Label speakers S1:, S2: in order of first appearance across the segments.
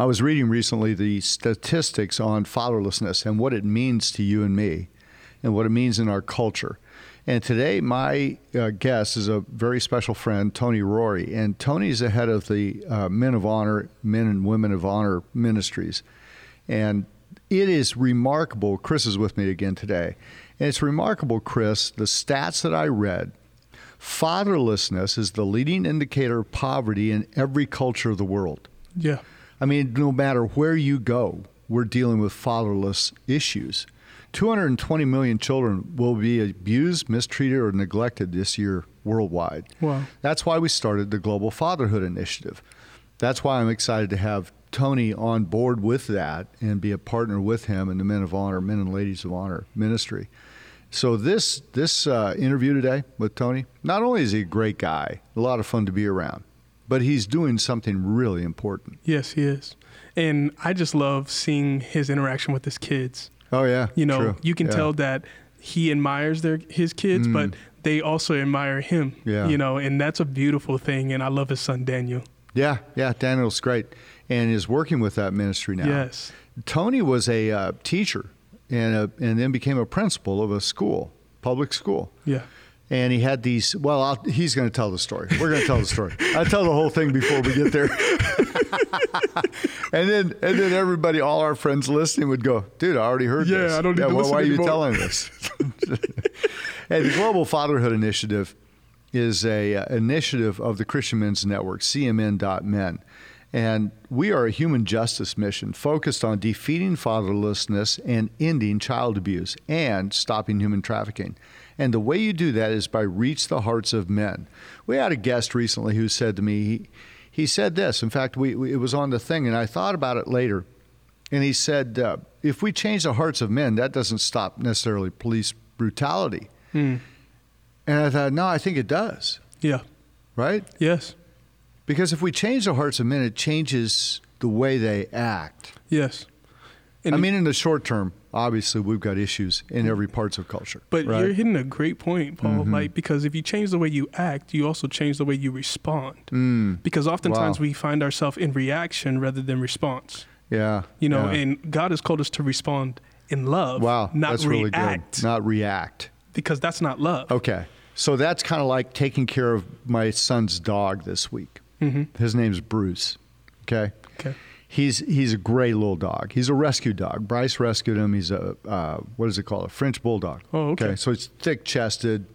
S1: I was reading recently the statistics on fatherlessness and what it means to you and me and what it means in our culture. And today, my uh, guest is a very special friend, Tony Rorie. And Tony's the head of the uh, Men of Honor, Men and Women of Honor Ministries. And it is remarkable. Chris is with me again today. And it's remarkable, Chris, the stats that I read. Fatherlessness is the leading indicator of poverty in every culture of the world.
S2: Yeah.
S1: I mean, no matter where you go, we're dealing with fatherless issues. 220 million children will be abused, mistreated, or neglected this year worldwide.
S2: Wow.
S1: That's why we started the Global Fatherhood Initiative. That's why I'm excited to have Tony on board with that and be a partner with him in the Men of Honor, Men and Ladies of Honor ministry. So this this uh, interview today with Tony, not only is he a great guy, a lot of fun to be around, but he's doing something really important.
S2: Yes, he is. And I just love seeing his interaction with his kids.
S1: Oh yeah,
S2: You know,
S1: true.
S2: you can
S1: Yeah.
S2: tell that he admires their his kids,
S1: Mm.
S2: but they also admire him.
S1: Yeah.
S2: You know, and that's a beautiful thing. And I love his son Daniel.
S1: Yeah, yeah, Daniel's great, and is working with that ministry now.
S2: Yes.
S1: Tony was a uh, teacher and a, and then became a principal of a school, public school.
S2: Yeah.
S1: And he had these. Well, I'll, he's going to tell the story. We're going to tell the story. I'll tell the whole thing before we get there. and then and then everybody, all our friends listening, would go, "Dude, I already heard
S2: Yeah,
S1: this.
S2: I don't need to
S1: well,
S2: listen
S1: Why are you
S2: anymore."
S1: telling this?" hey, the Global Fatherhood Initiative is a uh, initiative of the Christian Men's Network, CMN.men. And we are a human justice mission focused on defeating fatherlessness and ending child abuse and stopping human trafficking. And the way you do that is by reach the hearts of men. We had a guest recently who said to me, he, he said this. In fact, we, we, it was on the thing, and I thought about it later. And he said, uh, if we change the hearts of men, that doesn't stop necessarily police brutality.
S2: Mm.
S1: And I thought, no, I think it does,
S2: Yeah.
S1: right?
S2: Yes.
S1: Because if we change the hearts of men, it changes the way they act.
S2: Yes. And
S1: I mean, in the short term, obviously, we've got issues in every parts of culture.
S2: But
S1: right?
S2: you're hitting a great point, Paul.
S1: Mhm.
S2: Like because if you change the way you act, you also change the way you respond.
S1: Mm,
S2: Because oftentimes
S1: Wow.
S2: we find ourselves in reaction rather than response.
S1: yeah.
S2: You know,
S1: yeah.
S2: and God has called us to respond in love,
S1: wow,
S2: not
S1: that's
S2: react,
S1: really good. Not react.
S2: because that's not love.
S1: Okay. So that's kind of like taking care of my son's dog this week.
S2: hmm
S1: His name's Bruce. Okay.
S2: Okay.
S1: He's he's a gray little dog. He's a rescue dog. Bryce rescued him. He's a uh, what is it called? A French bulldog.
S2: Oh, okay.
S1: So he's thick chested,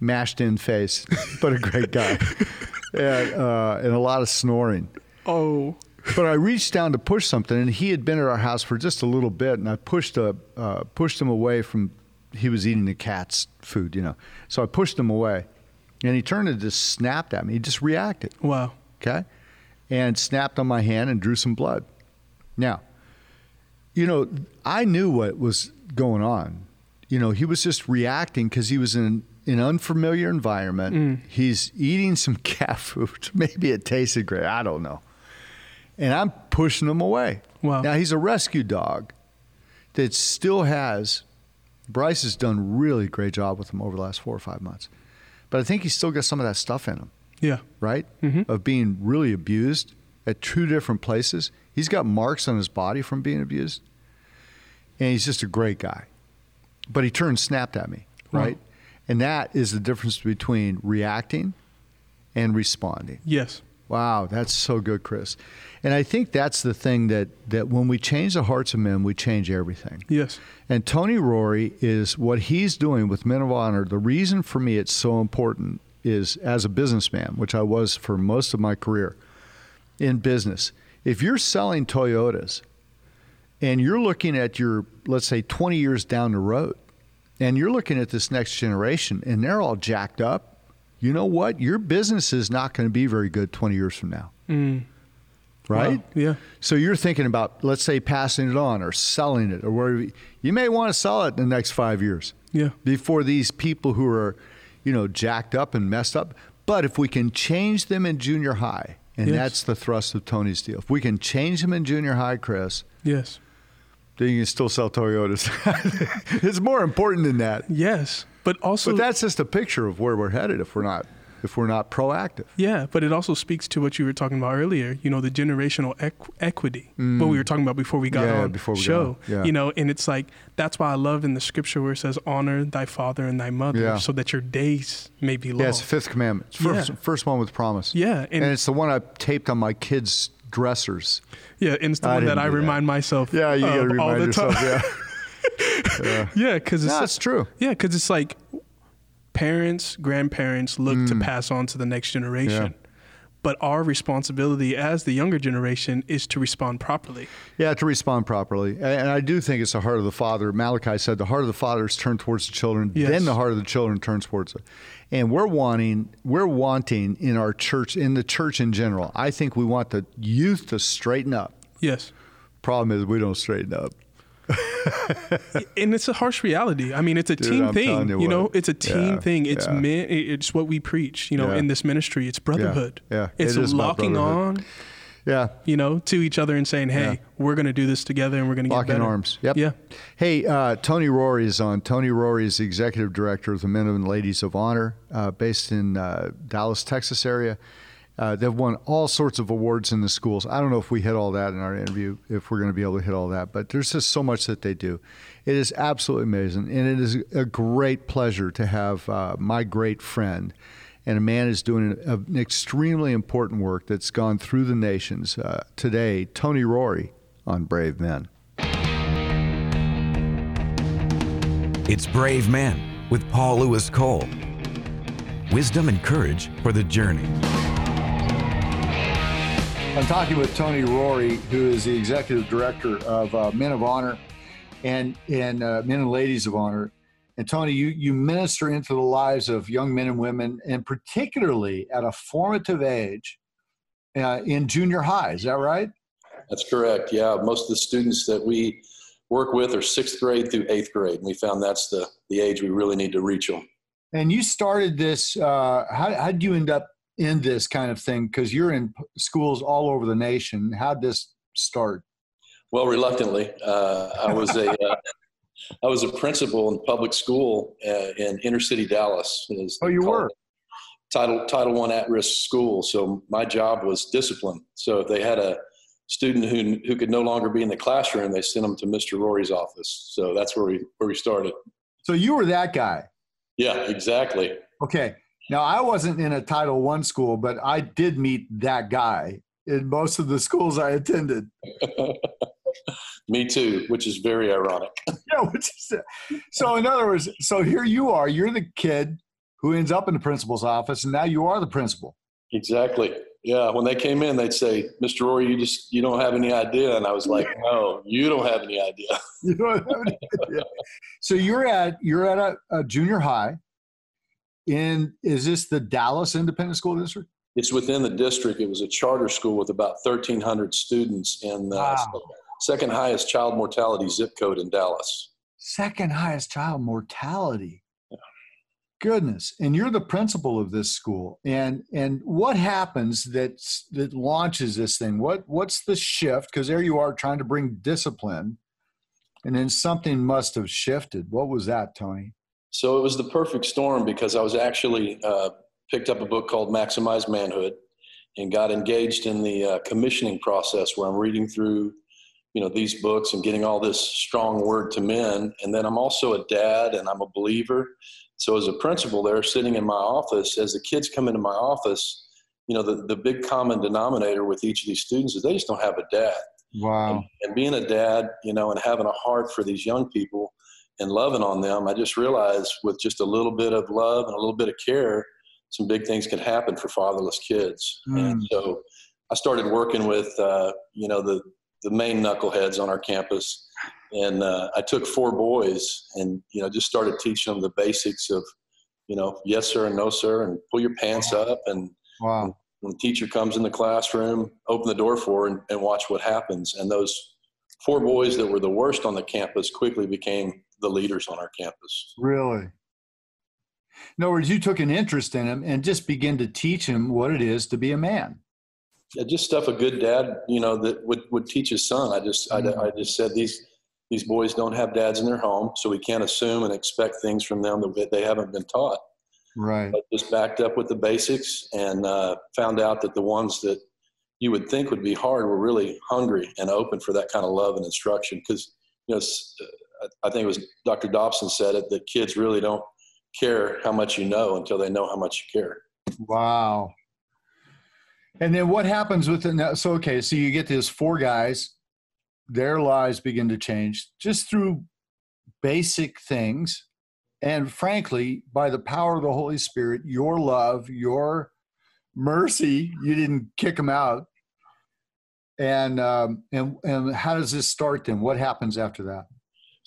S1: mashed in face, but a great guy, and uh, and a lot of snoring.
S2: Oh,
S1: But I reached down to push something, and he had been at our house for just a little bit, and I pushed a uh, pushed him away from. He was eating the cat's food, you know. So I pushed him away, and he turned and just snapped at me. He just reacted
S2: wow.
S1: okay, and snapped on my hand and drew some blood. Now, you know, I knew what was going on. You know, he was just reacting because he was in an unfamiliar environment.
S2: Mm.
S1: He's eating some cat food. Maybe it tasted great. I don't know. And I'm pushing him away.
S2: Wow.
S1: Now, he's a rescue dog that still has, Bryce has done a really great job with him over the last four or five months. But I think he's still got some of that stuff in him
S2: Yeah.
S1: right?
S2: Mhm.
S1: Of being really abused at two different places. He's got marks on his body from being abused. And he's just a great guy. But he turned snapped at me,
S2: Wow.
S1: right? And that is the difference between reacting and responding.
S2: Yes.
S1: Wow, that's so good, Chris. And I think that's the thing that, that when we change the hearts of men, we change everything.
S2: Yes.
S1: And Tony Rorie is what he's doing with Men of Honor. The reason for me it's so important is as a businessman, which I was for most of my career in business. If you're selling Toyotas and you're looking at your, let's say, 20 years down the road, and you're looking at this next generation and they're all jacked up, you know what? Your business is not going to be very good 20 years from now,
S2: Mm.
S1: right?
S2: Wow. Yeah.
S1: So you're thinking about, let's say, passing it on or selling it or whatever. You may want to sell it in the next five years
S2: Yeah.
S1: before these people who are, you know, jacked up and messed up. But if we can change them in junior high, and
S2: Yes.
S1: that's the thrust of Tony's deal, if we can change them in junior high, Chris,
S2: Yes.
S1: then you can still sell Toyotas. it's more important than that.
S2: Yes. But also,
S1: But that's just a picture of where we're headed if we're not if we're not proactive.
S2: Yeah, but it also speaks to what you were talking about earlier. You know, the generational equ- equity. Mm. What we were talking about before we got
S1: yeah,
S2: on
S1: before we
S2: show.
S1: Got yeah.
S2: You know, and it's like that's why I love in the scripture where it says, "Honor thy father and thy mother,
S1: yeah.
S2: so that your days may be long."
S1: Yeah, it's the fifth commandment. First,
S2: Yeah.
S1: first one with promise.
S2: Yeah,
S1: and,
S2: and-
S1: it's the one I taped on my kids' dressers.
S2: Yeah, and it's the
S1: I
S2: one that I
S1: do that.
S2: remind myself.
S1: Yeah, you got to
S2: of all
S1: remind
S2: the
S1: yourself.
S2: time.
S1: Yeah,
S2: yeah, because it's
S1: no, it's true.
S2: Yeah, because it's like parents, grandparents look
S1: Mm.
S2: to pass on to the next generation. But our responsibility as the younger generation is to respond properly.
S1: Yeah, to respond properly. And and I do think it's the heart of the father. Malachi said the heart of the father is turned towards the children,
S2: Yes.
S1: then the heart of the children turns towards it. And we're wanting we're wanting in our church in the church in general. I think we want the youth to straighten up.
S2: Yes.
S1: Problem is we don't straighten up.
S2: and it's a harsh reality. I mean, it's a
S1: Dude,
S2: team
S1: I'm
S2: thing.
S1: you
S2: You, know, it's a team
S1: Yeah,
S2: thing. It's
S1: yeah.
S2: men, it's what we preach. You know,
S1: Yeah.
S2: in this ministry, it's brotherhood.
S1: yeah.
S2: It's
S1: It
S2: locking on,
S1: Yeah.
S2: you know, to each other and saying, "Hey, we're going to do this together, and we're going to get
S1: Locking arms. Yep.
S2: Yeah.
S1: Hey, uh, Tony Rorie is on. Tony Rorie is the executive director of the Men and Ladies of Honor, uh, based in uh, Dallas, Texas area. Uh, they've won all sorts of awards in the schools. I don't know if we hit all that in our interview, if we're going to be able to hit all that, but there's just so much that they do. It is absolutely amazing, and it is a great pleasure to have uh, my great friend and a man is doing an, an extremely important work that's gone through the nations uh, today. Tony Rorie on Brave Men.
S3: It's Brave Men with Paul Louis Cole. Wisdom and courage for the journey.
S1: I'm talking with Tony Rorie, who is the executive director of uh, Men of Honor and and uh, Men and Ladies of Honor. And Tony, you you minister into the lives of young men and women, and particularly at a formative age uh, in junior high. Is that right?
S4: That's correct. Yeah, most of the students that we work with are sixth grade through eighth grade, and we found that's the the age we really need to reach them.
S1: And you started this. Uh, how how did you end up in this kind of thing? Because you're in p- schools all over the nation. How did this start?
S4: Well, reluctantly, uh, I was a uh, I was a principal in public school uh, in inner city Dallas. as
S1: Oh, you were?
S4: Title Title One at risk school. So my job was discipline. So if they had a student who who could no longer be in the classroom, they sent them to Mr. Rorie's office. So that's where we where we started.
S1: So you were that guy.
S4: Yeah, exactly.
S1: Okay. Now I wasn't in a Title One school, but I did meet that guy in most of the schools I attended.
S4: Me too, which is very ironic.
S1: Yeah, which is, so in other words, so here you are. You're the kid who ends up in the principal's office, and now you are the principal.
S4: Exactly. Yeah. When they came in, they'd say, "Mr. Rorie, you just you don't have any idea," and I was like, "No, you don't have any idea."
S1: You know what I mean? Yeah. So you're at you're at a, a junior high. In is this the Dallas Independent School District?
S4: It's within the district. It was a charter school with about 1,300 students and the uh,
S1: Wow.
S4: second highest child mortality zip code in Dallas.
S1: Second highest child mortality. Goodness. And you're the principal of this school. And and what happens that that launches this thing? What what's the shift? Because there you are trying to bring discipline. And then something must have shifted. What was that, Tony?
S4: So it was the perfect storm because I was actually uh, picked up a book called Maximized Manhood and got engaged in the uh, commissioning process where I'm reading through, you know, these books and getting all this strong word to men. And then I'm also a dad and I'm a believer. So as a principal there sitting in my office, as the kids come into my office, you know, the, the big common denominator with each of these students is they just don't have a dad
S1: Wow.
S4: and being a dad, you know, and having a heart for these young people and loving on them, I just realized with just a little bit of love and a little bit of care, some big things can happen for fatherless kids. And so I started working with, uh, you know, the, the main knuckleheads on our campus. And uh, I took four boys and, you know, just started teaching them the basics of, you know, yes, sir, and no, sir, and pull your pants up and
S1: Wow.
S4: when the teacher comes in the classroom, open the door for her and, and watch what happens. And those four boys that were the worst on the campus quickly became the leaders on our campus.
S1: Really? In other words, you took an interest in him and just began to teach him what it is to be a man.
S4: Yeah, just stuff a good dad, you know, that would, would teach his son. I just, I, I just said these, these boys don't have dads in their home, so we can't assume and expect things from them that they haven't been taught.
S1: Right.
S4: But just backed up with the basics and uh, found out that the ones that you would think would be hard were really hungry and open for that kind of love and instruction. Because you know, I think it was Dr. Dobson said it that kids really don't care how much you know until they know how much you care.
S1: Wow. And then what happens with it? So okay, so you get these four guys, their lives begin to change just through basic things, and frankly, by the power of the Holy Spirit, your love, your mercy, you didn't kick them out. And um, and and how does this start then? What happens after that?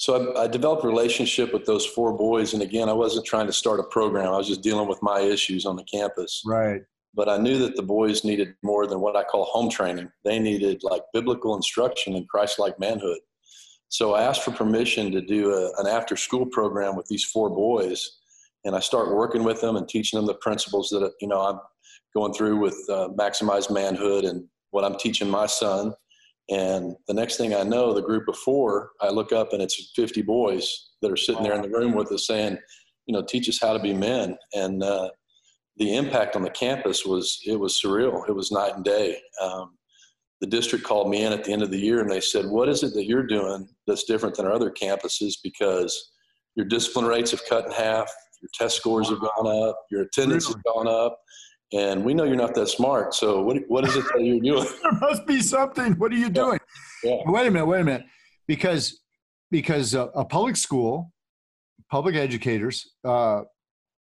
S4: So I, I, developed a relationship with those four boys, and again, I wasn't trying to start a program. I was just dealing with my issues on the campus.
S1: Right.
S4: But I knew that the boys needed more than what I call home training. They needed like biblical instruction and Christ-like manhood. So I asked for permission to do a, an after-school program with these four boys, and I start working with them and teaching them the principles that you know I'm going through with uh, maximized manhood and what I'm teaching my son and the next thing I know, the group of four, I look up and it's 50 boys that are sitting there in the room with us saying, you know, teach us how to be men. And uh, the impact on the campus was, it was surreal. It was night and day. Um, the district called me in at the end of the year and they said, what is it that you're doing that's different than our other campuses? Because your discipline rates have cut in half, your test scores have gone up, your attendance really? has gone up and we know you're not that smart. So what what is it that you're doing?
S1: there must be something. What are you doing? Yeah. Yeah. Wait a minute. Wait a minute. Because because uh, a public school, public educators, uh,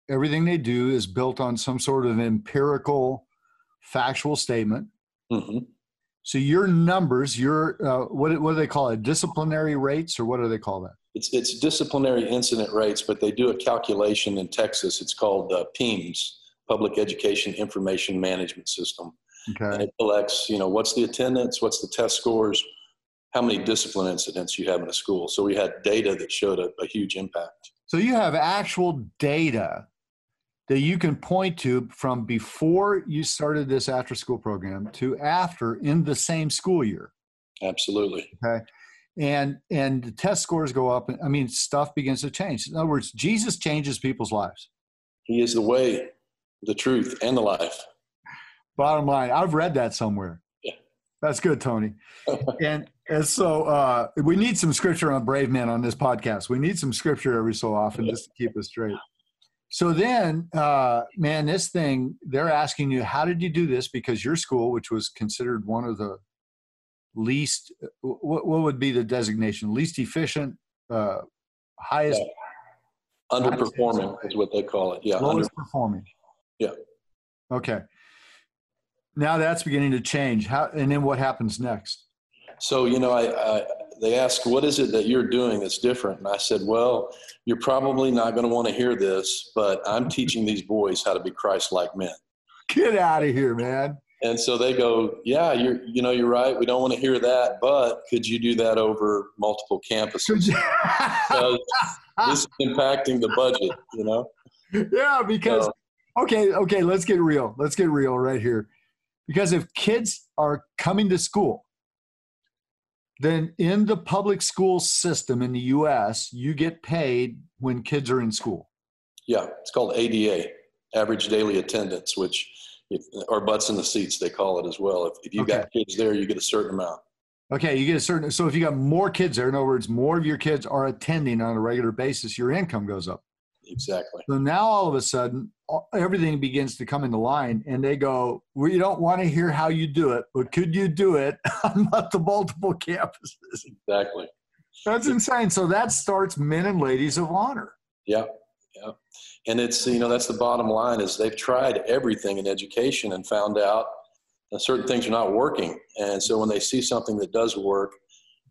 S1: everything they do is built on some sort of empirical, factual statement. Mm-hmm. So your numbers, your uh, what what do they call it? Disciplinary rates, or what do they call that?
S4: It's it's disciplinary incident rates, but they do a calculation in Texas. It's called uh, PEIMS public education information management system. Okay. And it collects, you know, what's the attendance, what's the test scores, how many discipline incidents you have in a school. So we had data that showed a, a huge impact.
S1: So you have actual data that you can point to from before you started this after school program to after in the same school year.
S4: Absolutely.
S1: Okay. And and the test scores go up and I mean stuff begins to change. In other words, Jesus changes people's lives.
S4: He is the way, the truth and the life.
S1: Bottom line, I've read that somewhere.
S4: Yeah.
S1: That's good, Tony. and and so uh, we need some scripture on brave men on this podcast. We need some scripture every so often just to keep us straight. So then, uh, man, this thing, they're asking you, how did you do this? Because your school, which was considered one of the least, what, what would be the designation? Least efficient, uh, highest.
S4: Yeah. Underperforming highest, is what they call it. Yeah.
S1: Lowest under, performing.
S4: Yeah.
S1: Okay. Now that's beginning to change. How and then what happens next?
S4: So you know, I, I they asked, "What is it that you're doing that's different?" And I said, "Well, you're probably not going to want to hear this, but I'm teaching these boys how to be Christ-like men."
S1: Get out of here, man.
S4: And so they go, "Yeah, you're you know you're right. We don't want to hear that, but could you do that over multiple campuses? this is impacting the budget, you know."
S1: Yeah, because so, okay, okay, let's get real. Let's get real right here. Because if kids are coming to school, then in the public school system in the US, you get paid when kids are in school.
S4: Yeah, it's called ADA, average daily attendance, which, if, or butts in the seats, they call it as well. If, if you okay. got kids there, you get a certain amount.
S1: Okay, you get a certain. So if you got more kids there, in other words, more of your kids are attending on a regular basis, your income goes up.
S4: Exactly.
S1: So now all of a sudden, everything begins to come into line, and they go, "We don't want to hear how you do it, but could you do it on the multiple campuses?"
S4: Exactly.
S1: That's insane. So that starts men and ladies of honor.
S4: Yeah, yeah, and it's you know that's the bottom line is they've tried everything in education and found out that certain things are not working, and so when they see something that does work,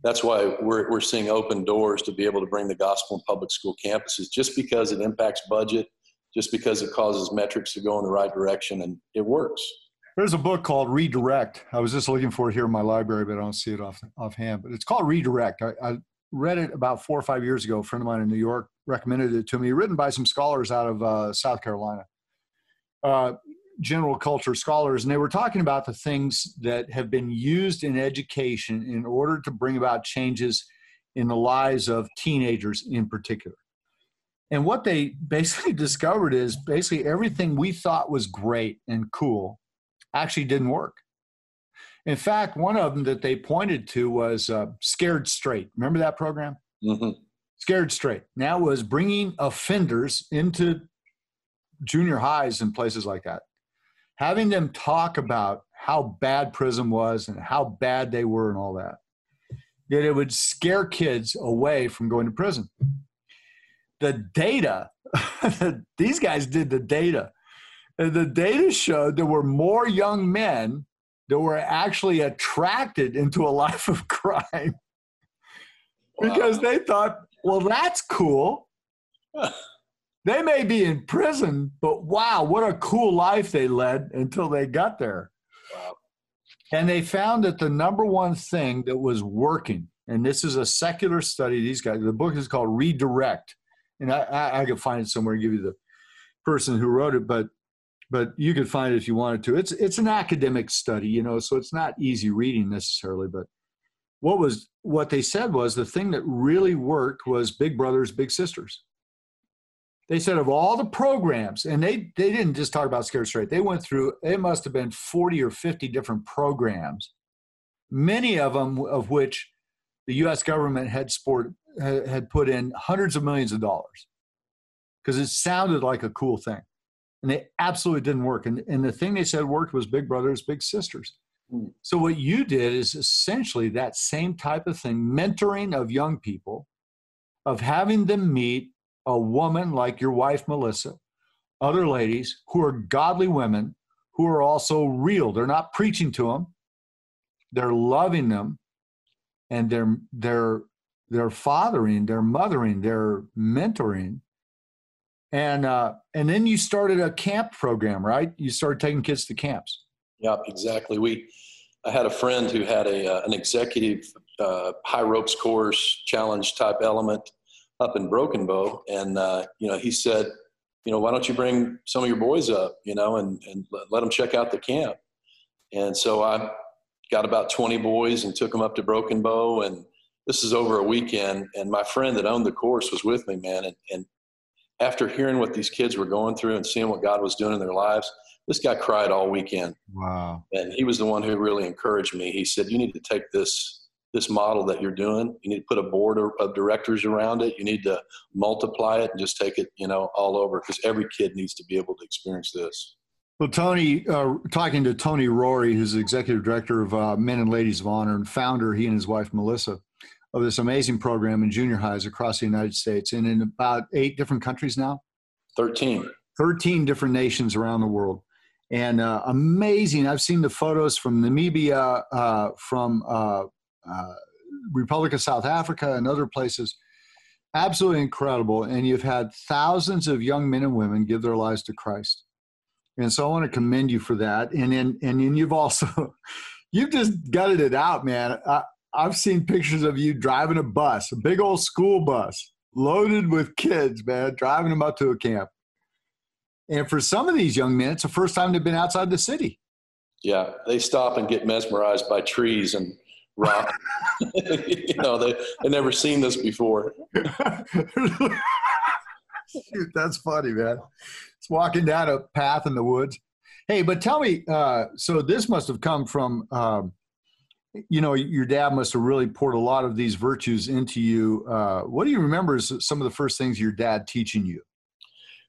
S4: that's why we're, we're seeing open doors to be able to bring the gospel in public school campuses just because it impacts budget just because it causes metrics to go in the right direction and it works.
S1: There's a book called redirect. I was just looking for it here in my library but i don't see it off offhand but it's called redirect. I, I read it about four or five years ago. A friend of mine in new york recommended it to me written by some scholars out of uh, south carolina. Uh, general culture scholars, and they were talking about the things that have been used in education in order to bring about changes in the lives of teenagers in particular. And what they basically discovered is basically everything we thought was great and cool actually didn't work. In fact, one of them that they pointed to was uh, Scared Straight. Remember that program?
S4: Mm-hmm.
S1: Scared Straight. Now was bringing offenders into junior highs and places like that, having them talk about how bad prison was and how bad they were and all that. That it would scare kids away from going to prison. The data, these guys did the data. And the data showed there were more young men that were actually attracted into a life of crime because they thought, well, that's cool. they may be in prison, but wow, what a cool life they led until they got there.
S4: Wow.
S1: And they found that the number one thing that was working, and this is a secular study, these guys, the book is called Redirect. And I, I, I could find it somewhere, and give you the person who wrote it, but but you could find it if you wanted to. It's it's an academic study, you know, so it's not easy reading necessarily. But what was what they said was the thing that really worked was Big Brothers Big Sisters. They said of all the programs, and they they didn't just talk about Scared Straight. They went through it must have been forty or fifty different programs, many of them of which the U.S. government had sport had put in hundreds of millions of dollars because it sounded like a cool thing and they absolutely didn't work. And, and the thing they said worked was Big Brothers, Big Sisters. Mm. So what you did is essentially that same type of thing, mentoring of young people, of having them meet a woman like your wife Melissa, other ladies who are godly women who are also real. They're not preaching to them. They're loving them and they're they're they're fathering, they're mothering, they're mentoring and uh, and then you started a camp program, right? You started taking kids to camps.
S4: Yeah, exactly. We, I had a friend who had a uh, an executive uh, high ropes course challenge type element up in Broken Bow, and uh, you know he said, you know, why don't you bring some of your boys up, you know, and and let them check out the camp. And so I got about 20 boys and took them up to Broken Bow, and this is over a weekend. And my friend that owned the course was with me, man, and, and after hearing what these kids were going through and seeing what God was doing in their lives, this guy cried all weekend.
S1: Wow.
S4: And he was the one who really encouraged me. He said, You need to take this this model that you're doing. You need to put a board of directors around it. You need to multiply it and just take it, you know, all over because every kid needs to be able to experience this.
S1: Well, Tony, uh, talking to Tony Rorie, who's the executive director of uh, Men and Ladies of Honor and founder, he and his wife Melissa, of this amazing program in junior highs across the United States and in about eight different countries now.
S4: 13.
S1: 13 different nations around the world. And uh, amazing. I've seen the photos from Namibia, uh, from uh, uh, Republic of South Africa, and other places. Absolutely incredible. And you've had thousands of young men and women give their lives to Christ. And so I want to commend you for that. And then, and then you've also, you've just gutted it out, man. I, I've seen pictures of you driving a bus, a big old school bus, loaded with kids, man, driving them up to a camp. And for some of these young men, it's the first time they've been outside the city.
S4: Yeah, they stop and get mesmerized by trees and rock. you know, they they never seen this before.
S1: Shoot, that's funny, man. It's walking down a path in the woods. Hey, but tell me, uh, so this must have come from um, you know, your dad must have really poured a lot of these virtues into you. Uh, what do you remember as some of the first things your dad teaching you?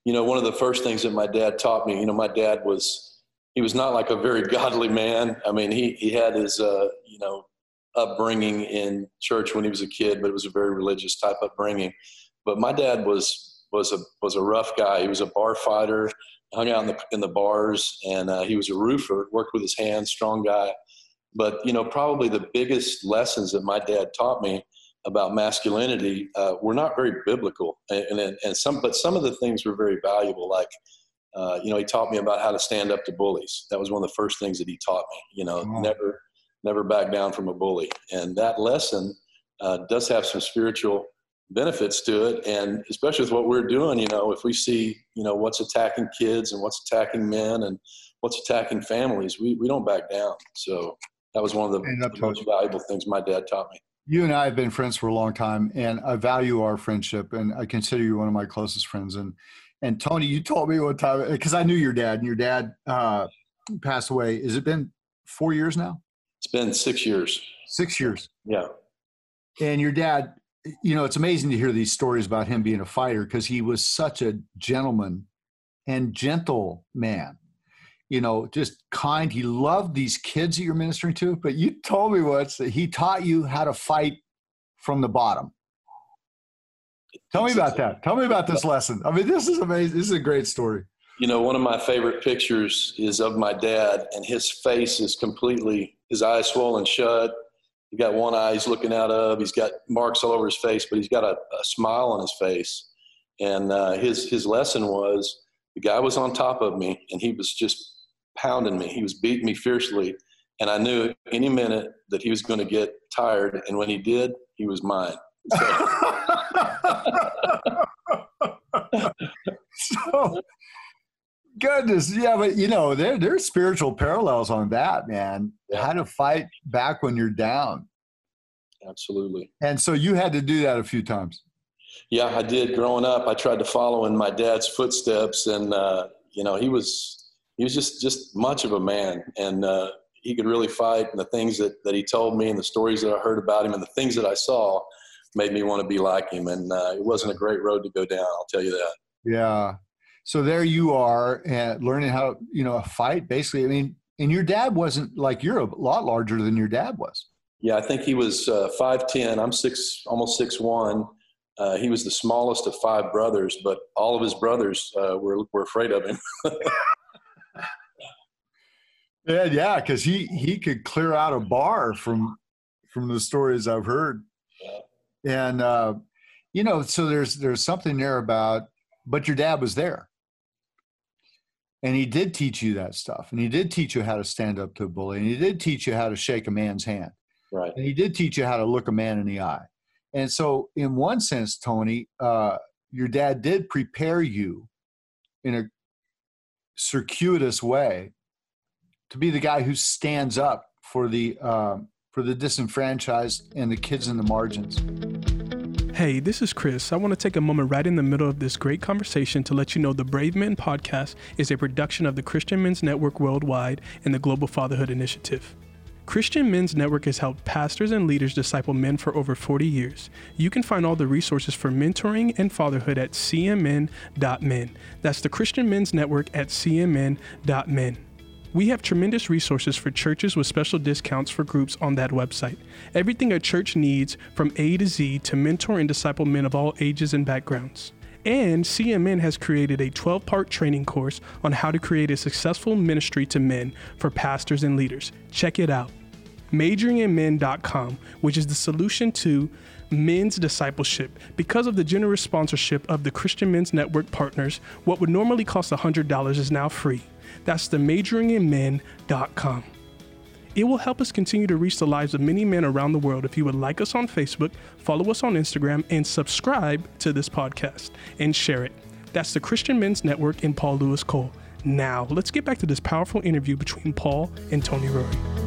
S4: You know, one of the first things that my dad taught me, you know, my dad was, he was not like a very godly man. I mean, he, he had his, uh, you know, upbringing in church when he was a kid, but it was a very religious type upbringing. But my dad was, was a, was a rough guy. He was a bar fighter, hung out in the, in the bars, and uh, he was a roofer, worked with his hands, strong guy but you know, probably the biggest lessons that my dad taught me about masculinity uh, were not very biblical, and, and, and some, but some of the things were very valuable. Like, uh, you know, he taught me about how to stand up to bullies. That was one of the first things that he taught me. You know, wow. never, never back down from a bully. And that lesson uh, does have some spiritual benefits to it, and especially with what we're doing. You know, if we see, you know, what's attacking kids and what's attacking men and what's attacking families, we we don't back down. So that was one of the, the most valuable things my dad taught me.
S1: you and I have been friends for a long time, and I value our friendship, and I consider you one of my closest friends. And and Tony, you told me one time because I knew your dad, and your dad uh, passed away. Has it been four years now?
S4: Been six years.
S1: Six years.
S4: Yeah.
S1: And your dad, you know, it's amazing to hear these stories about him being a fighter because he was such a gentleman and gentle man you know, just kind. He loved these kids that you're ministering to. But you told me once that he taught you how to fight from the bottom. Tell me about that. Tell me about this lesson. I mean, this is amazing. This is a great story.
S4: You know, one of my favorite pictures is of my dad, and his face is completely, his eyes swollen shut. He got one eye he's looking out of. He's got marks all over his face, but he's got a, a smile on his face. And uh, his his lesson was the guy was on top of me, and he was just pounding me. He was beating me fiercely. And I knew any minute that he was going to get tired. And when he did, he was mine. So,
S1: so goodness. Yeah, but you know, there, there's spiritual parallels on that, man.
S4: Yeah.
S1: How to fight back when you're down.
S4: Absolutely.
S1: And so you had to do that a few times.
S4: Yeah, I did. Growing up, I tried to follow in my dad's footsteps, and uh, you know, he was he was just just much of a man, and uh, he could really fight. And the things that that he told me, and the stories that I heard about him, and the things that I saw, made me want to be like him. And uh, it wasn't a great road to go down. I'll tell you that.
S1: Yeah. So there you are, and learning how you know fight. Basically, I mean, and your dad wasn't like you're a lot larger than your dad was.
S4: Yeah, I think he was uh, five ten. I'm six, almost six one. Uh, he was the smallest of five brothers, but all of his brothers uh, were were afraid of him.
S1: Yeah, yeah, because he he could clear out a bar from from the stories I've heard, and uh, you know, so there's there's something there about. But your dad was there, and he did teach you that stuff, and he did teach you how to stand up to a bully, and he did teach you how to shake a man's hand,
S4: right?
S1: And he did teach you how to look a man in the eye. And so, in one sense, Tony, uh, your dad did prepare you in a circuitous way to be the guy who stands up for the uh, for the disenfranchised and the kids in the margins.
S2: Hey, this is Chris. I want to take a moment right in the middle of this great conversation to let you know the Brave Men podcast is a production of the Christian Men's Network Worldwide and the Global Fatherhood Initiative. Christian Men's Network has helped pastors and leaders disciple men for over 40 years. You can find all the resources for mentoring and fatherhood at cmn.men. That's the Christian Men's Network at cmn.men. We have tremendous resources for churches with special discounts for groups on that website. Everything a church needs from A to Z to mentor and disciple men of all ages and backgrounds. And CMN has created a 12 part training course on how to create a successful ministry to men for pastors and leaders. Check it out. MajoringInMen.com, which is the solution to men's discipleship. Because of the generous sponsorship of the Christian Men's Network partners, what would normally cost $100 is now free. That's the majoringinmen.com. It will help us continue to reach the lives of many men around the world if you would like us on Facebook, follow us on Instagram, and subscribe to this podcast and share it. That's the Christian Men's Network and Paul Louis Cole. Now, let's get back to this powerful interview between Paul and Tony Rorie.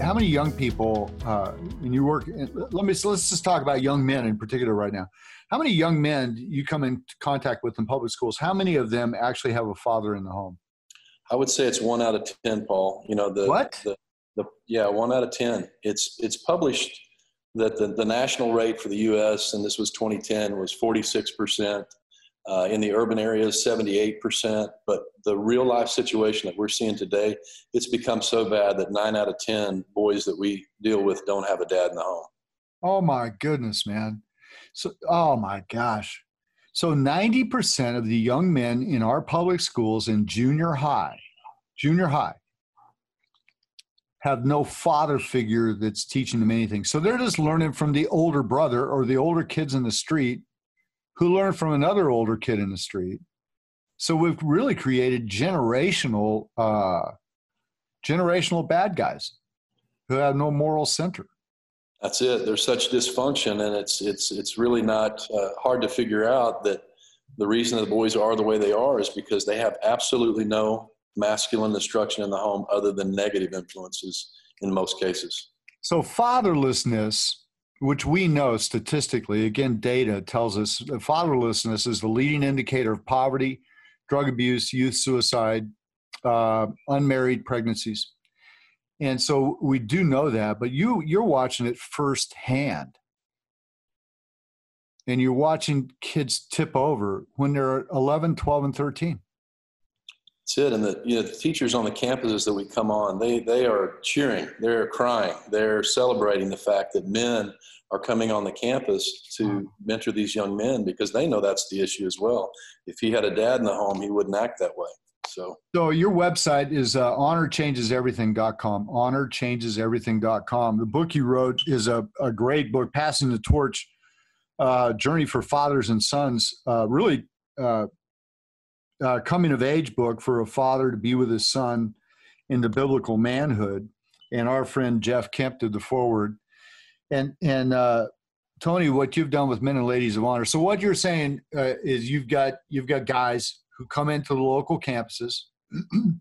S1: How many young people, uh, when you work, let me, let's just talk about young men in particular right now. How many young men you come in contact with in public schools? How many of them actually have a father in the home?
S4: I would say it's one out of ten, Paul. You know the
S1: what?
S4: The, the yeah, one out of ten. It's it's published that the, the national rate for the U.S. and this was 2010 was 46 percent. Uh, in the urban areas, 78%. But the real life situation that we're seeing today, it's become so bad that nine out of 10 boys that we deal with don't have a dad in the home.
S1: Oh my goodness, man. So, oh my gosh. So 90% of the young men in our public schools in junior high, junior high, have no father figure that's teaching them anything. So they're just learning from the older brother or the older kids in the street who learn from another older kid in the street. So we've really created generational uh, generational bad guys who have no moral center.
S4: That's it. There's such dysfunction, and it's it's it's really not uh, hard to figure out that the reason the boys are the way they are is because they have absolutely no masculine instruction in the home other than negative influences in most cases.
S1: So fatherlessness, which we know statistically, again, data tells us fatherlessness is the leading indicator of poverty, drug abuse, youth suicide, uh, unmarried pregnancies. And so we do know that, but you you're watching it firsthand. And you're watching kids tip over when they're 11, 12, and 13.
S4: That's it. And the, you know, the teachers on the campuses that we come on, they, they are cheering, they're crying, they're celebrating the fact that men are coming on the campus to hmm. mentor these young men because they know that's the issue as well. If he had a dad in the home, he wouldn't act that way. So,
S1: so your website is uh, honorchangeseverything.com. Honorchangeseverything.com. The book you wrote is a, a great book, Passing the Torch uh, Journey for Fathers and Sons. Uh, really uh, uh, coming of age book for a father to be with his son in the biblical manhood. And our friend Jeff Kemp did the forward. And and uh, Tony, what you've done with men and ladies of honor. So what you're saying uh, is you've got you've got guys who come into the local campuses who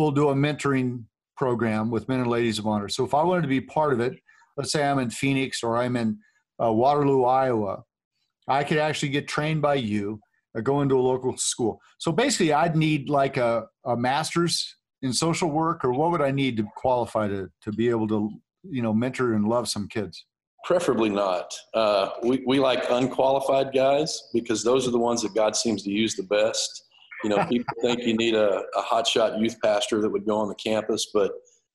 S1: will do a mentoring program with men and ladies of honor. So if I wanted to be part of it, let's say I'm in Phoenix or I'm in uh, Waterloo, Iowa, I could actually get trained by you uh, go into a local school. So basically, I'd need like a, a master's in social work, or what would I need to qualify to to be able to you know mentor and love some kids?
S4: Preferably not. Uh, we we like unqualified guys because those are the ones that God seems to use the best. You know, people think you need a, a hotshot youth pastor that would go on the campus, but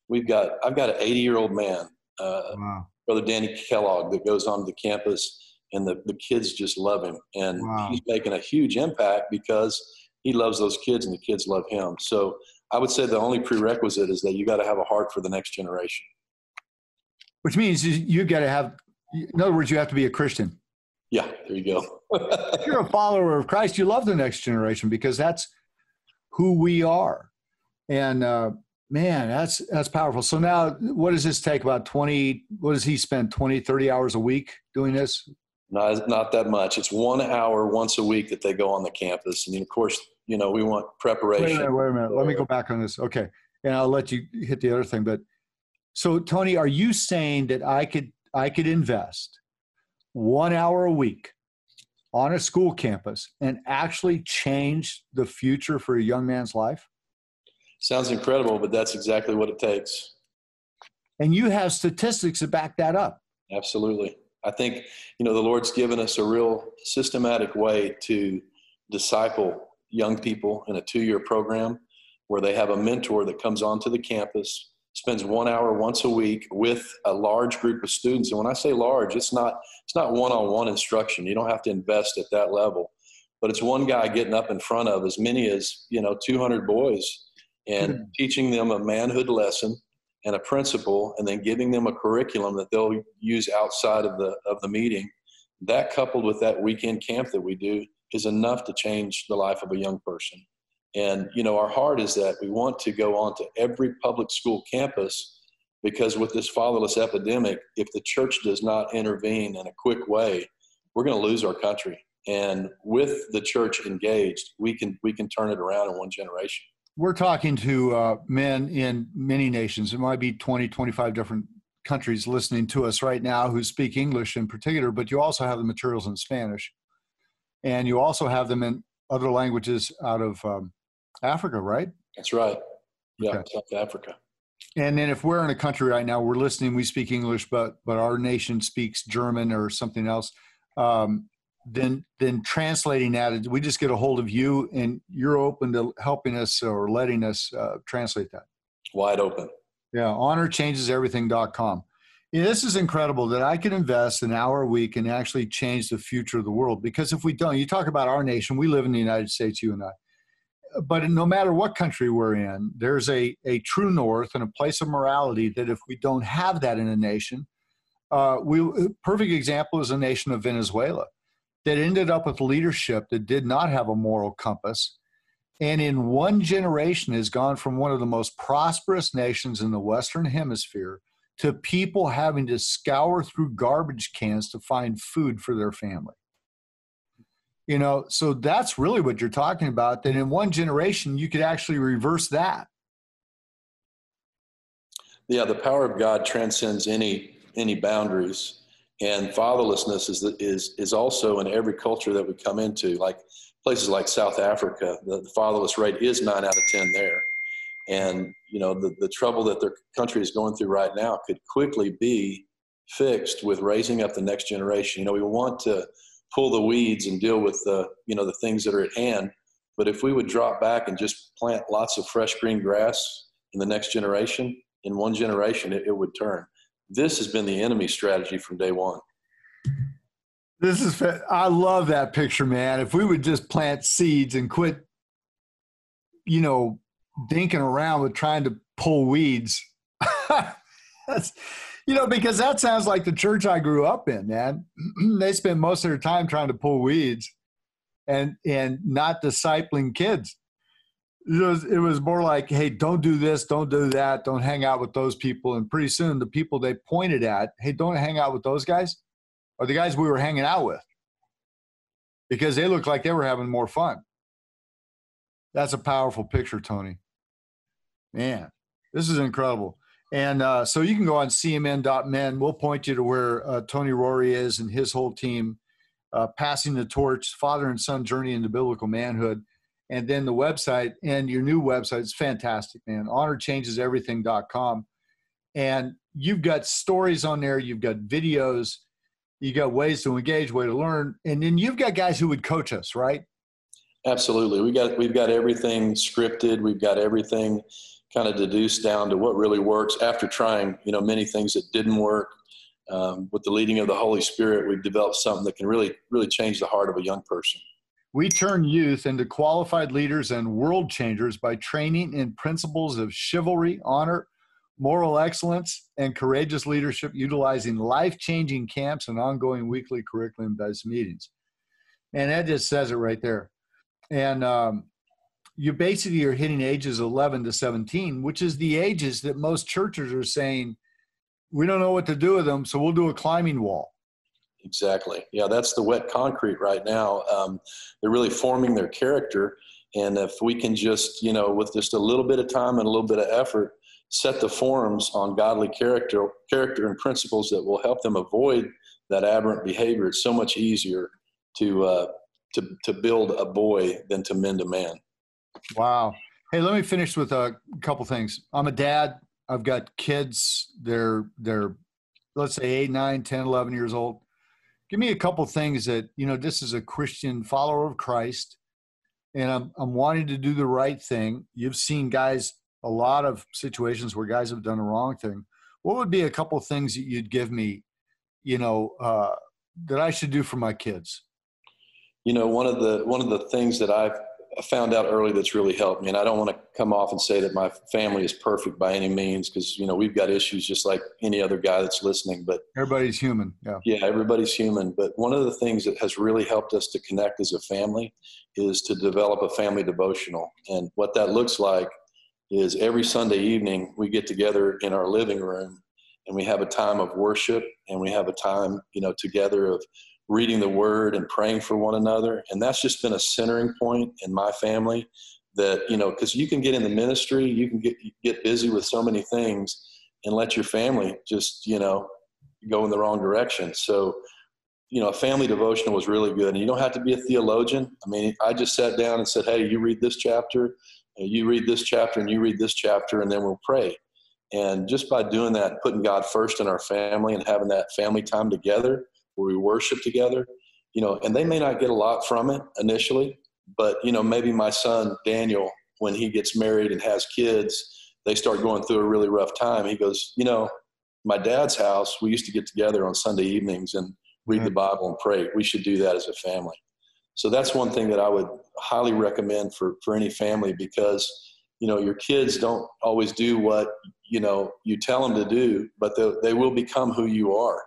S4: we've got I've got an 80 year old man, uh, wow. Brother Danny Kellogg, that goes on the campus and the, the kids just love him. And wow. he's making a huge impact because he loves those kids and the kids love him. So I would say the only prerequisite is that you got to have a heart for the next generation.
S1: Which means you got to have, in other words, you have to be a Christian.
S4: Yeah, there you go.
S1: if you're a follower of Christ, you love the next generation because that's who we are. And uh, man, that's that's powerful. So now what does this take about 20 what does he spend 20 30 hours a week doing this?
S4: Not, not that much. It's one hour once a week that they go on the campus. And of course, you know, we want preparation. Wait a
S1: minute, wait a minute. Let me go back on this. Okay. And I'll let you hit the other thing. But so Tony, are you saying that I could I could invest one hour a week on a school campus and actually change the future for a young man's life?
S4: Sounds incredible, but that's exactly what it takes.
S1: And you have statistics to back that up.
S4: Absolutely. I think, you know, the Lord's given us a real systematic way to disciple young people in a two year program where they have a mentor that comes onto the campus, spends one hour once a week with a large group of students. And when I say large, it's not it's not one on one instruction. You don't have to invest at that level. But it's one guy getting up in front of as many as, you know, 200 boys and mm-hmm. teaching them a manhood lesson and a principle and then giving them a curriculum that they'll use outside of the of the meeting that coupled with that weekend camp that we do is enough to change the life of a young person and you know our heart is that we want to go on to every public school campus because with this fatherless epidemic if the church does not intervene in a quick way we're going to lose our country and with the church engaged we can we can turn it around in one generation
S1: we're talking to uh, men in many nations. It might be 20, 25 different countries listening to us right now who speak English in particular, but you also have the materials in Spanish. And you also have them in other languages out of um, Africa, right?
S4: That's right. Yeah, okay. South Africa.
S1: And then if we're in a country right now, we're listening, we speak English, but but our nation speaks German or something else. Um, then then translating that we just get a hold of you and you're open to helping us or letting us uh, translate that
S4: wide open
S1: yeah honorchangeseverything.com yeah, this is incredible that i can invest an hour a week and actually change the future of the world because if we don't you talk about our nation we live in the united states you and i but no matter what country we're in there's a, a true north and a place of morality that if we don't have that in a nation uh, we perfect example is a nation of venezuela that ended up with leadership that did not have a moral compass and in one generation has gone from one of the most prosperous nations in the western hemisphere to people having to scour through garbage cans to find food for their family you know so that's really what you're talking about that in one generation you could actually reverse that
S4: Yeah, the power of God transcends any any boundaries, and fatherlessness is is is also in every culture that we come into. Like places like South Africa, the, the fatherless rate is nine out of ten there, and you know the the trouble that their country is going through right now could quickly be fixed with raising up the next generation. You know, we want to pull the weeds and deal with the you know the things that are at hand, but if we would drop back and just plant lots of fresh green grass in the next generation, in one generation, it, it would turn. This has been the enemy strategy from day one.
S1: This is, I love that picture, man. If we would just plant seeds and quit, you know, dinking around with trying to pull weeds. that's, you know, because that sounds like the church I grew up in, man. they spend most of their time trying to pull weeds and and not discipling kids. It was, it was more like, hey, don't do this, don't do that, don't hang out with those people. And pretty soon, the people they pointed at, hey, don't hang out with those guys, are the guys we were hanging out with because they looked like they were having more fun. That's a powerful picture, Tony. Man, this is incredible. And uh, so you can go on cmn.men. We'll point you to where uh, Tony Rorie is and his whole team uh, passing the torch, father and son journey into biblical manhood, and then the website and your new website is fantastic, man. Honorchangeseverything.com, and you've got stories on there, you've got videos, you got ways to engage, way to learn, and then you've got guys who would coach us, right?
S4: Absolutely, we got we've got everything scripted, we've got everything kind of deduced down to what really works after trying, you know, many things that didn't work um, with the leading of the Holy Spirit, we've developed something that can really, really change the heart of a young person.
S1: We turn youth into qualified leaders and world changers by training in principles of chivalry, honor, moral excellence, and courageous leadership, utilizing life changing camps and ongoing weekly curriculum based meetings. And that just says it right there. And um, you basically are hitting ages 11 to 17, which is the ages that most churches are saying we don't know what to do with them, so we'll do a climbing wall.
S4: Exactly. Yeah, that's the wet concrete right now. Um, they're really forming their character, and if we can just, you know, with just a little bit of time and a little bit of effort, set the forms on godly character, character and principles that will help them avoid that aberrant behavior. It's so much easier to uh, to to build a boy than to mend a man.
S1: Wow. Hey, let me finish with a couple things. I'm a dad. I've got kids. They're they're let's say 8, 9, 10, 11 years old. Give me a couple things that, you know, this is a Christian follower of Christ and I'm I'm wanting to do the right thing. You've seen guys a lot of situations where guys have done the wrong thing. What would be a couple things that you'd give me, you know, uh, that I should do for my kids?
S4: You know, one of the one of the things that I've found out early that's really helped me. And I don't want to come off and say that my family is perfect by any means because, you know, we've got issues just like any other guy that's listening. But
S1: everybody's human. Yeah.
S4: Yeah, everybody's human. But one of the things that has really helped us to connect as a family is to develop a family devotional. And what that looks like is every Sunday evening we get together in our living room and we have a time of worship and we have a time, you know, together of reading the word and praying for one another. And that's just been a centering point in my family that, you know, because you can get in the ministry, you can get, get busy with so many things and let your family just, you know, go in the wrong direction. So, you know, a family devotional was really good. And you don't have to be a theologian. I mean, I just sat down and said, hey, you read this chapter, you read this chapter, and you read this chapter, and then we'll pray. And just by doing that, putting God first in our family and having that family time together, where we worship together, you know, and they may not get a lot from it initially, but, you know, maybe my son, Daniel, when he gets married and has kids, they start going through a really rough time. He goes, you know, my dad's house, we used to get together on Sunday evenings and read the mm-hmm. Bible and pray. We should do that as a family. So that's one thing that I would highly recommend for, for any family because, you know, your kids don't always do what, you know, you tell them to do, but they will become who you are.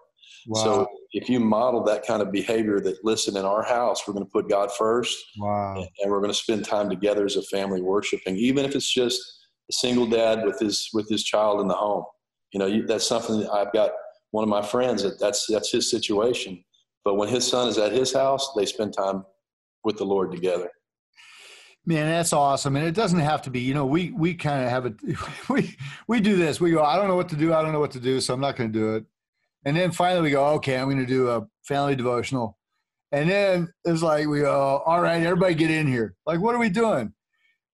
S4: Wow. So if you model that kind of behavior that listen in our house, we're going to put God first.
S1: Wow.
S4: And we're going to spend time together as a family worshiping, even if it's just a single dad with his with his child in the home. You know, you, that's something that I've got one of my friends that that's that's his situation. But when his son is at his house, they spend time with the Lord together.
S1: Man, that's awesome, and it doesn't have to be. You know, we we kind of have a we we do this. We go, I don't know what to do. I don't know what to do, so I'm not going to do it. And then finally, we go, okay, I'm going to do a family devotional. And then it's like we go, all right, everybody get in here. Like, what are we doing?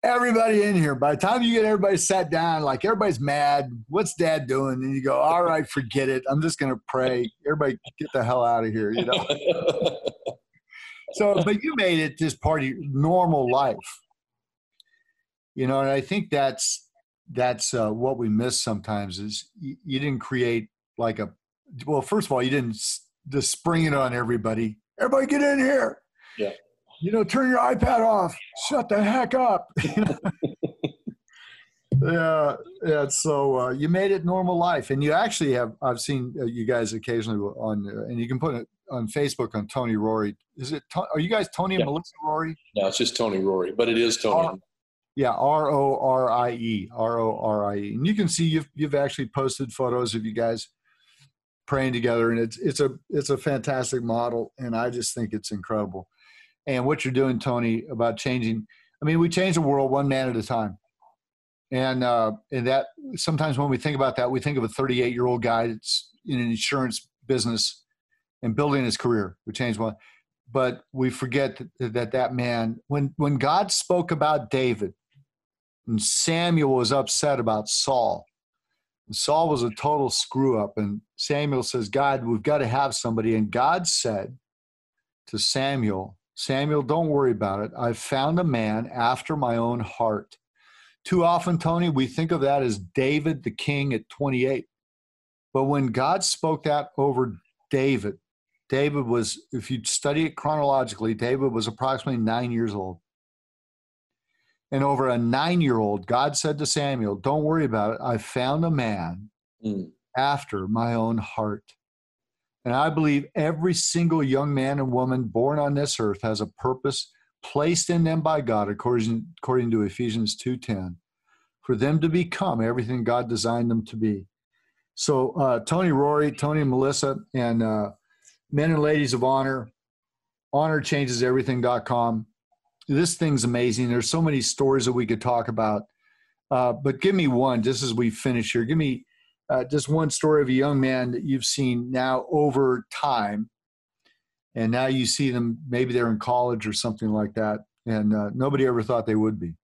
S1: Everybody in here. By the time you get everybody sat down, like everybody's mad. What's dad doing? And you go, all right, forget it. I'm just going to pray. Everybody get the hell out of here. You know. so, but you made it this part of your normal life. You know, and I think that's that's uh, what we miss sometimes is you, you didn't create like a well. First of all, you didn't just spring it on everybody. Everybody, get in here.
S4: Yeah.
S1: You know, turn your iPad off. Shut the heck up. yeah, yeah. So uh, you made it normal life, and you actually have. I've seen uh, you guys occasionally on, uh, and you can put it on Facebook on Tony Rorie. Is it? Are you guys Tony and Melissa Rorie?
S4: No, it's just Tony Rorie, but it is Tony.
S1: Yeah, R O R I E, R O R I E, and you can see you've you've actually posted photos of you guys praying together, and it's it's a it's a fantastic model, and I just think it's incredible. And what you're doing, Tony, about changing. I mean, we change the world one man at a time, and uh, and that sometimes when we think about that, we think of a 38 year old guy that's in an insurance business and building his career. We change one, but we forget that that, that man when when God spoke about David and Samuel was upset about Saul. And Saul was a total screw up. And Samuel says, God, we've got to have somebody. And God said to Samuel, Samuel, don't worry about it. I've found a man after my own heart. Too often, Tony, we think of that as David the king at 28. But when God spoke that over David, David was, if you study it chronologically, David was approximately nine years old. And over a nine year old, God said to Samuel, Don't worry about it. I found a man
S4: Mm.
S1: After my own heart. And I believe every single young man and woman born on this earth has a purpose placed in them by God, according, according to Ephesians 2.10, for them to become everything God designed them to be. So uh, Tony Rorie, Tony and Melissa, and uh, men and ladies of honor, honorchangeseverything.com. This thing's amazing. There's so many stories that we could talk about. Uh, but give me one, just as we finish here. Give me uh, just one story of a young man that you've seen now over time, and now you see them. Maybe they're in college or something like that, and uh, nobody ever thought they would be.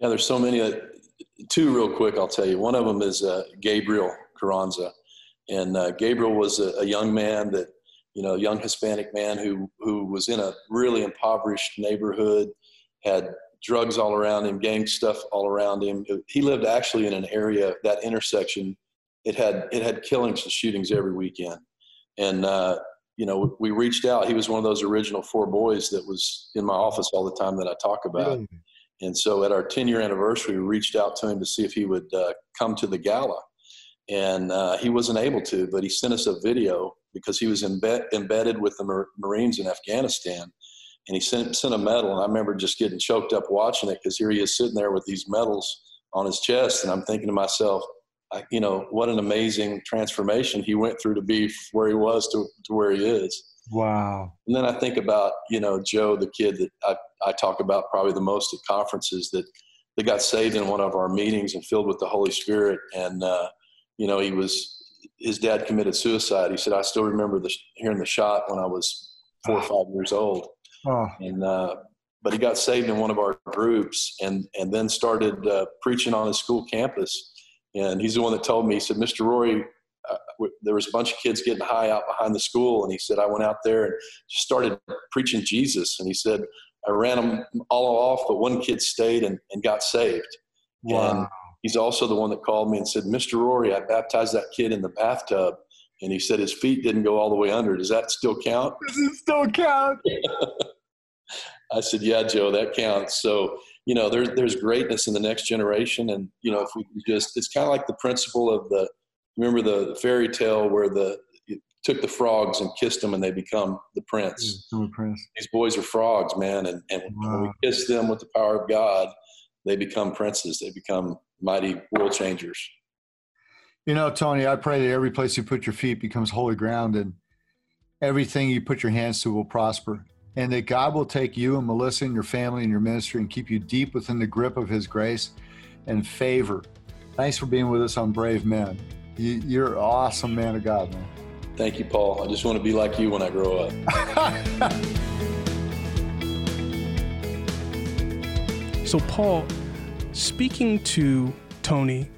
S4: Yeah, there's so many. Uh, two real quick, I'll tell you. One of them is uh, Gabriel Carranza, and uh, Gabriel was a, a young man that, you know, young Hispanic man who who was in a really impoverished neighborhood, had drugs all around him, gang stuff all around him. He lived actually in an area that intersection. It had it had killings and shootings every weekend, and uh, you know we reached out. He was one of those original four boys that was in my office all the time that I talk about. And so at our 10 year anniversary, we reached out to him to see if he would uh, come to the gala. And uh, he wasn't able to, but he sent us a video because he was embed- embedded with the Mar- Marines in Afghanistan. And he sent, sent a medal. And I remember just getting choked up watching it because here he is sitting there with these medals on his chest. And I'm thinking to myself, I, you know, what an amazing transformation he went through to be where he was to, to where he is.
S1: Wow.
S4: And then I think about, you know, Joe, the kid that I, I talk about probably the most at conferences that, that got saved in one of our meetings and filled with the Holy Spirit. And, uh, you know, he was, his dad committed suicide. He said, I still remember the, hearing the shot when I was four or five years old.
S1: Oh,
S4: And, uh, but he got saved in one of our groups and, and then started uh, preaching on his school campus. And he's the one that told me, he said, Mr. Rorie, uh, w- there was a bunch of kids getting high out behind the school. And he said, I went out there and just started preaching Jesus. And he said, I ran them all off, but one kid stayed and, and got saved.
S1: wow.
S4: And he's also the one that called me and said, Mr. Rorie, I baptized that kid in the bathtub. And he said his feet didn't go all the way under. Does that still count?
S1: Does it still count?
S4: I said, yeah, Joe, that counts. So, you know, there's, there's greatness in the next generation. And, you know, if we can just, it's kind of like the principle of the, remember the, fairy tale where the, you took the frogs and kissed them and they become the prince.
S1: Impressed.
S4: These boys are frogs, man. And, and when we kiss them with the power of God, they become princes. They become mighty world changers.
S1: You know, Tony, I pray that every place you put your feet becomes holy ground and everything you put your hands to will prosper. And that God will take you and Melissa and your family and your ministry and keep you deep within the grip of His grace and favor. Thanks for being with us on Brave Men. You, you're an awesome man of God, man.
S4: Thank you, Paul. I just want to be like you when I grow up.
S2: So, Paul, speaking to Tony,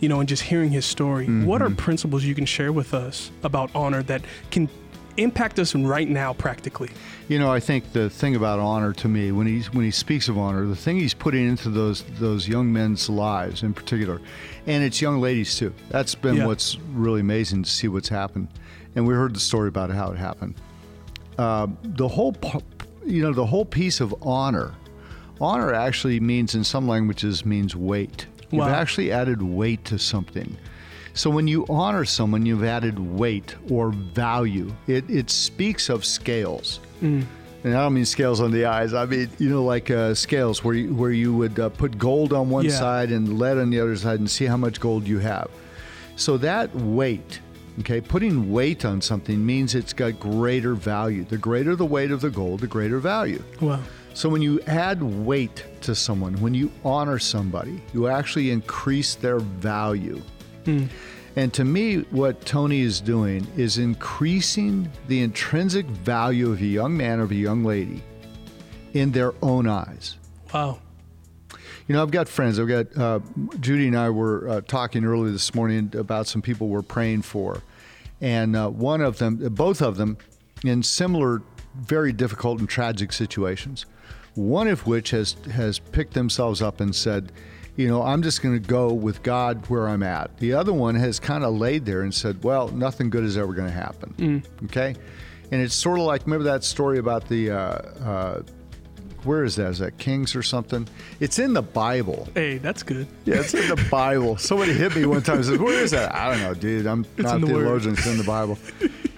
S2: you know, and just hearing his story, what are mm-hmm. principles you can share with us about honor that can impact us right now practically?
S1: You know, I think the thing about honor to me, when he when he speaks of honor, the thing he's putting into those those young men's lives in particular, and it's young ladies too. That's been
S2: Yeah.
S1: what's really amazing to see what's happened, and we heard the story about how it happened. Uh, the whole, you know, the whole piece of honor. Honor actually means, in some languages, means weight. You've actually added weight to something. So when you honor someone, you've added weight or value. It, it speaks of scales. And I don't mean scales on the eyes. I mean, you know, like uh, scales where you, where you would uh, put gold on one
S2: Yeah.
S1: side and lead on the other side and see how much gold you have. So that weight, okay, putting weight on something means it's got greater value. The greater the weight of the gold, the greater value.
S2: Wow.
S1: So when you add weight to someone, when you honor somebody, you actually increase their value. And to me, what Tony is doing is increasing the intrinsic value of a young man or of a young lady in their own eyes.
S2: Wow.
S1: You know, I've got friends. I've got uh, Judy and I were uh, talking earlier this morning about some people we're praying for, and uh, one of them, both of them, in similar, very difficult and tragic situations. One of which has has picked themselves up and said, "You know, I'm just going to go with God where I'm at." The other one has kind of laid there and said, "Well, nothing good is ever going to happen." Okay, and it's sort of like remember that story about the. Uh, uh, where is that? Is that Kings or something? It's in the Bible.
S2: Hey, that's good.
S1: Yeah, it's in the Bible. Somebody hit me one time and says, "Where is that?" I don't know, dude. I'm not
S2: in
S1: a
S2: Word.
S1: theologian. It's in the Bible.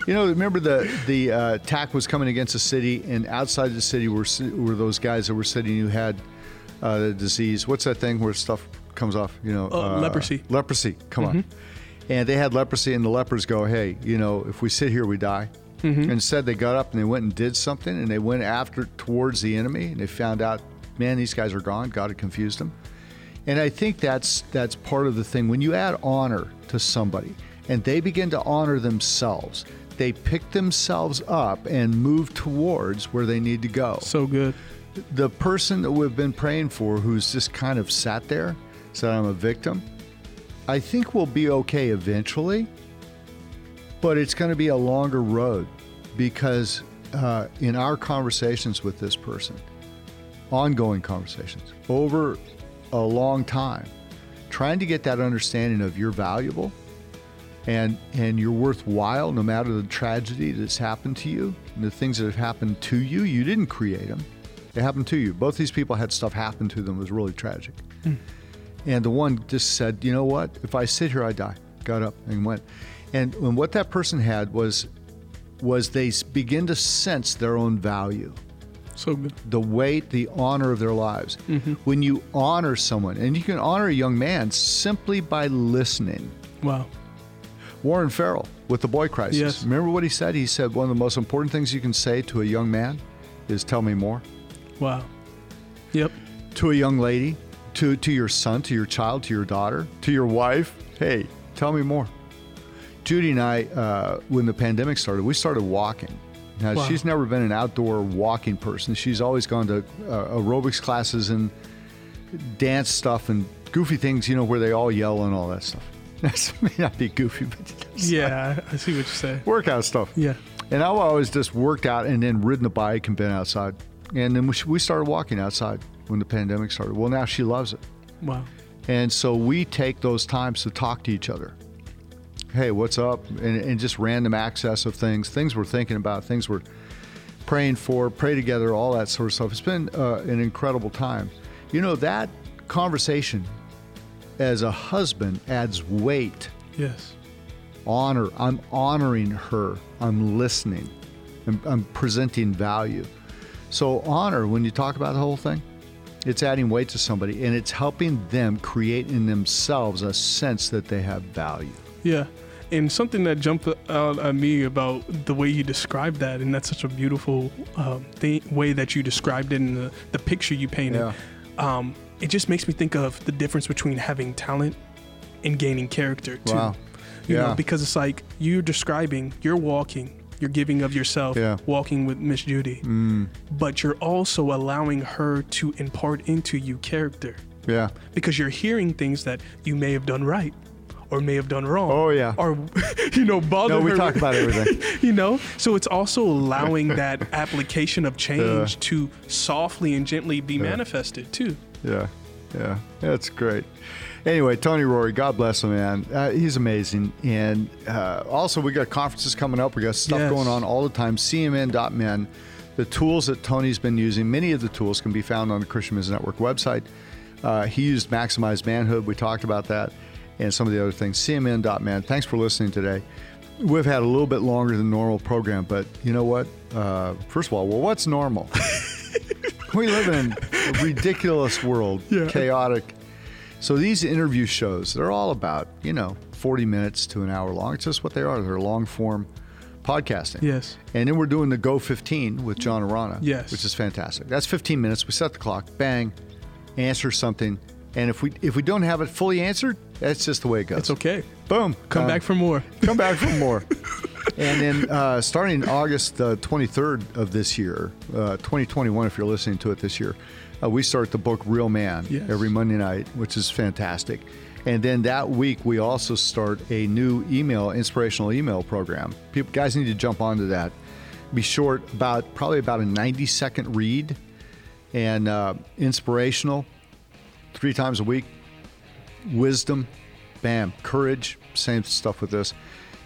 S1: You know, remember the the uh, attack was coming against the city, and outside the city were were those guys that were sitting who had uh, the disease. What's that thing where stuff comes off? You know,
S2: Uh, leprosy.
S1: Leprosy. Come on. And they had leprosy, and the lepers go, "Hey, you know, if we sit here, we die." Instead, they got up and they went and did something, and they went after towards the enemy, and they found out, man, these guys are gone. God had confused them. And I think that's that's part of the thing. When you add honor to somebody and they begin to honor themselves, they pick themselves up and move towards where they need to go.
S2: So good.
S1: The person that we've been praying for who's just kind of sat there, said I'm a victim, I think we'll be okay eventually, but it's going to be a longer road because uh, in our conversations with this person, ongoing conversations over a long time, trying to get that understanding of you're valuable and and you're worthwhile no matter the tragedy that's happened to you and the things that have happened to you. You didn't create them; they happened to you. Both these people had stuff happen to them that was really tragic. And the one just said, "You know what? If I sit here, I die." Got up and went. And, and what that person had was was they begin to sense their own value
S2: So good.
S1: the weight, the honor of their lives. Mm-hmm. When you honor someone, and you can honor a young man simply by listening.
S2: Wow.
S1: Warren Farrell with the boy crisis.
S2: Yes.
S1: Remember what he said? He said one of the most important things you can say to a young man is tell me more.
S2: Wow. Yep.
S1: To a young lady, to, to your son, to your child, to your daughter, to your wife, hey, tell me more. Judy and I, uh, when the pandemic started, we started walking. Now,
S2: Wow.
S1: she's never been an outdoor walking person. She's always gone to uh, aerobics classes and dance stuff and goofy things, you know, where they all yell and all that stuff. That may not be goofy, but
S2: Yeah, I I see what you say.
S1: workout stuff.
S2: Yeah.
S1: And I've always just worked out and then ridden the bike and been outside. And then we we started walking outside when the pandemic started. Well, now she loves it.
S2: Wow.
S1: And so we take those times to talk to each other. Hey, what's up? And, and just random access of things, things we're thinking about, things we're praying for, pray together, all that sort of stuff. It's been uh, an incredible time. You know, that conversation as a husband adds weight,
S2: Yes.
S1: honor. I'm honoring her, I'm listening, I'm, I'm presenting value. So, honor, when you talk about the whole thing, it's adding weight to somebody and it's helping them create in themselves a sense that they have value.
S2: Yeah. And something that jumped out at me about the way you described that, and that's such a beautiful um, thing, way that you described it in the, the picture you painted.
S1: Yeah.
S2: Um, it just makes me think of the difference between having talent and gaining character too.
S1: Wow.
S2: You
S1: Yeah.
S2: know, because it's like you're describing, you're walking, you're giving of yourself,
S1: Yeah.
S2: walking with Miss Judy,
S1: Mm,
S2: but you're also allowing her to impart into you character
S1: yeah.
S2: because you're hearing things that you may have done right or may have done wrong.
S1: Oh, yeah.
S2: Or, you know, bother
S1: No, we
S2: her
S1: talk about everything.
S2: you know so it's also allowing that application of change to softly and gently be manifested too
S1: Yeah, yeah, that's great. Anyway, Tony Rorie, God bless him, man. Uh, he's amazing. And uh, also, we got conferences coming up. We got stuff
S2: Yes.
S1: going on all the time. CMN.men. The tools that Tony's been using, many of the tools can be found on the Christian Men's Network website. Uh, he used Maximized Manhood. We talked about that and some of the other things. CMN.men. Thanks for listening today. We've had a little bit longer than normal program, but you know what? Uh, first of all, well, what's normal? we live in a ridiculous world,
S2: Yeah.
S1: chaotic. So these interview shows, they're all about, you know, 40 minutes to an hour long. It's just what they are. They're long form podcasting.
S2: yes
S1: And then we're doing the Go 15 with John Arana,
S2: Yes.
S1: which is fantastic. That's 15 minutes. We set the clock, bang, answer something. And if we if we don't have it fully answered, that's just the way it goes.
S2: it's okay
S1: Boom.
S2: come
S1: Uh,
S2: back for more
S1: come back for more. and then uh, starting August uh, 23rd of this year, uh, 2021, if you're listening to it this year, uh, we start the book Real Man
S2: Yes.
S1: every Monday night, which is fantastic. And then that week, we also start a new email, inspirational email program. People, guys need to jump onto that. Be short, about probably about a 90 second read, and uh, inspirational, three times a week wisdom, bam, courage, same stuff with this.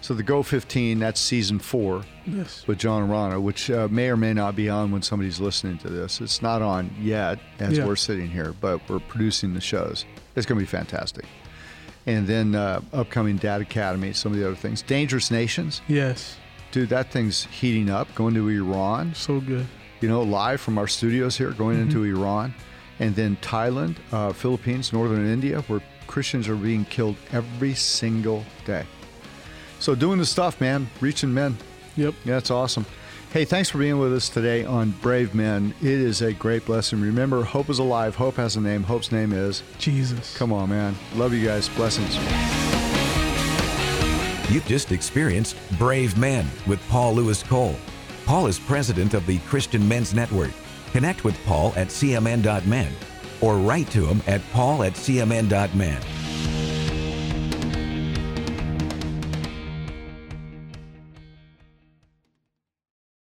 S1: So the Go 15, that's season four
S2: yes
S1: with John Arana, which uh, may or may not be on when somebody's listening to this. It's not on yet as
S2: Yeah.
S1: we're sitting here, but we're producing the shows. It's going to be fantastic. And then uh, upcoming Dad Academy, some of the other things. Dangerous Nations,
S2: yes
S1: dude, that thing's heating up. Going to Iran,
S2: so good
S1: you know, live from our studios here, going into Iran, and then Thailand, uh, Philippines, northern India, where Christians are being killed every single day. So doing the stuff, man, reaching men.
S2: yep
S1: Yeah, that's awesome. Hey, thanks for being with us today on Brave Men. It is a great blessing. Remember, hope is alive. Hope has a name. Hope's name is.
S2: jesus
S1: Come on, man. Love you guys. Blessings.
S3: You've just experienced Brave Men with Paul Louis Cole. Paul is president of the Christian Men's Network. Connect with Paul at cmn.men or write to him at paul at cmn.men.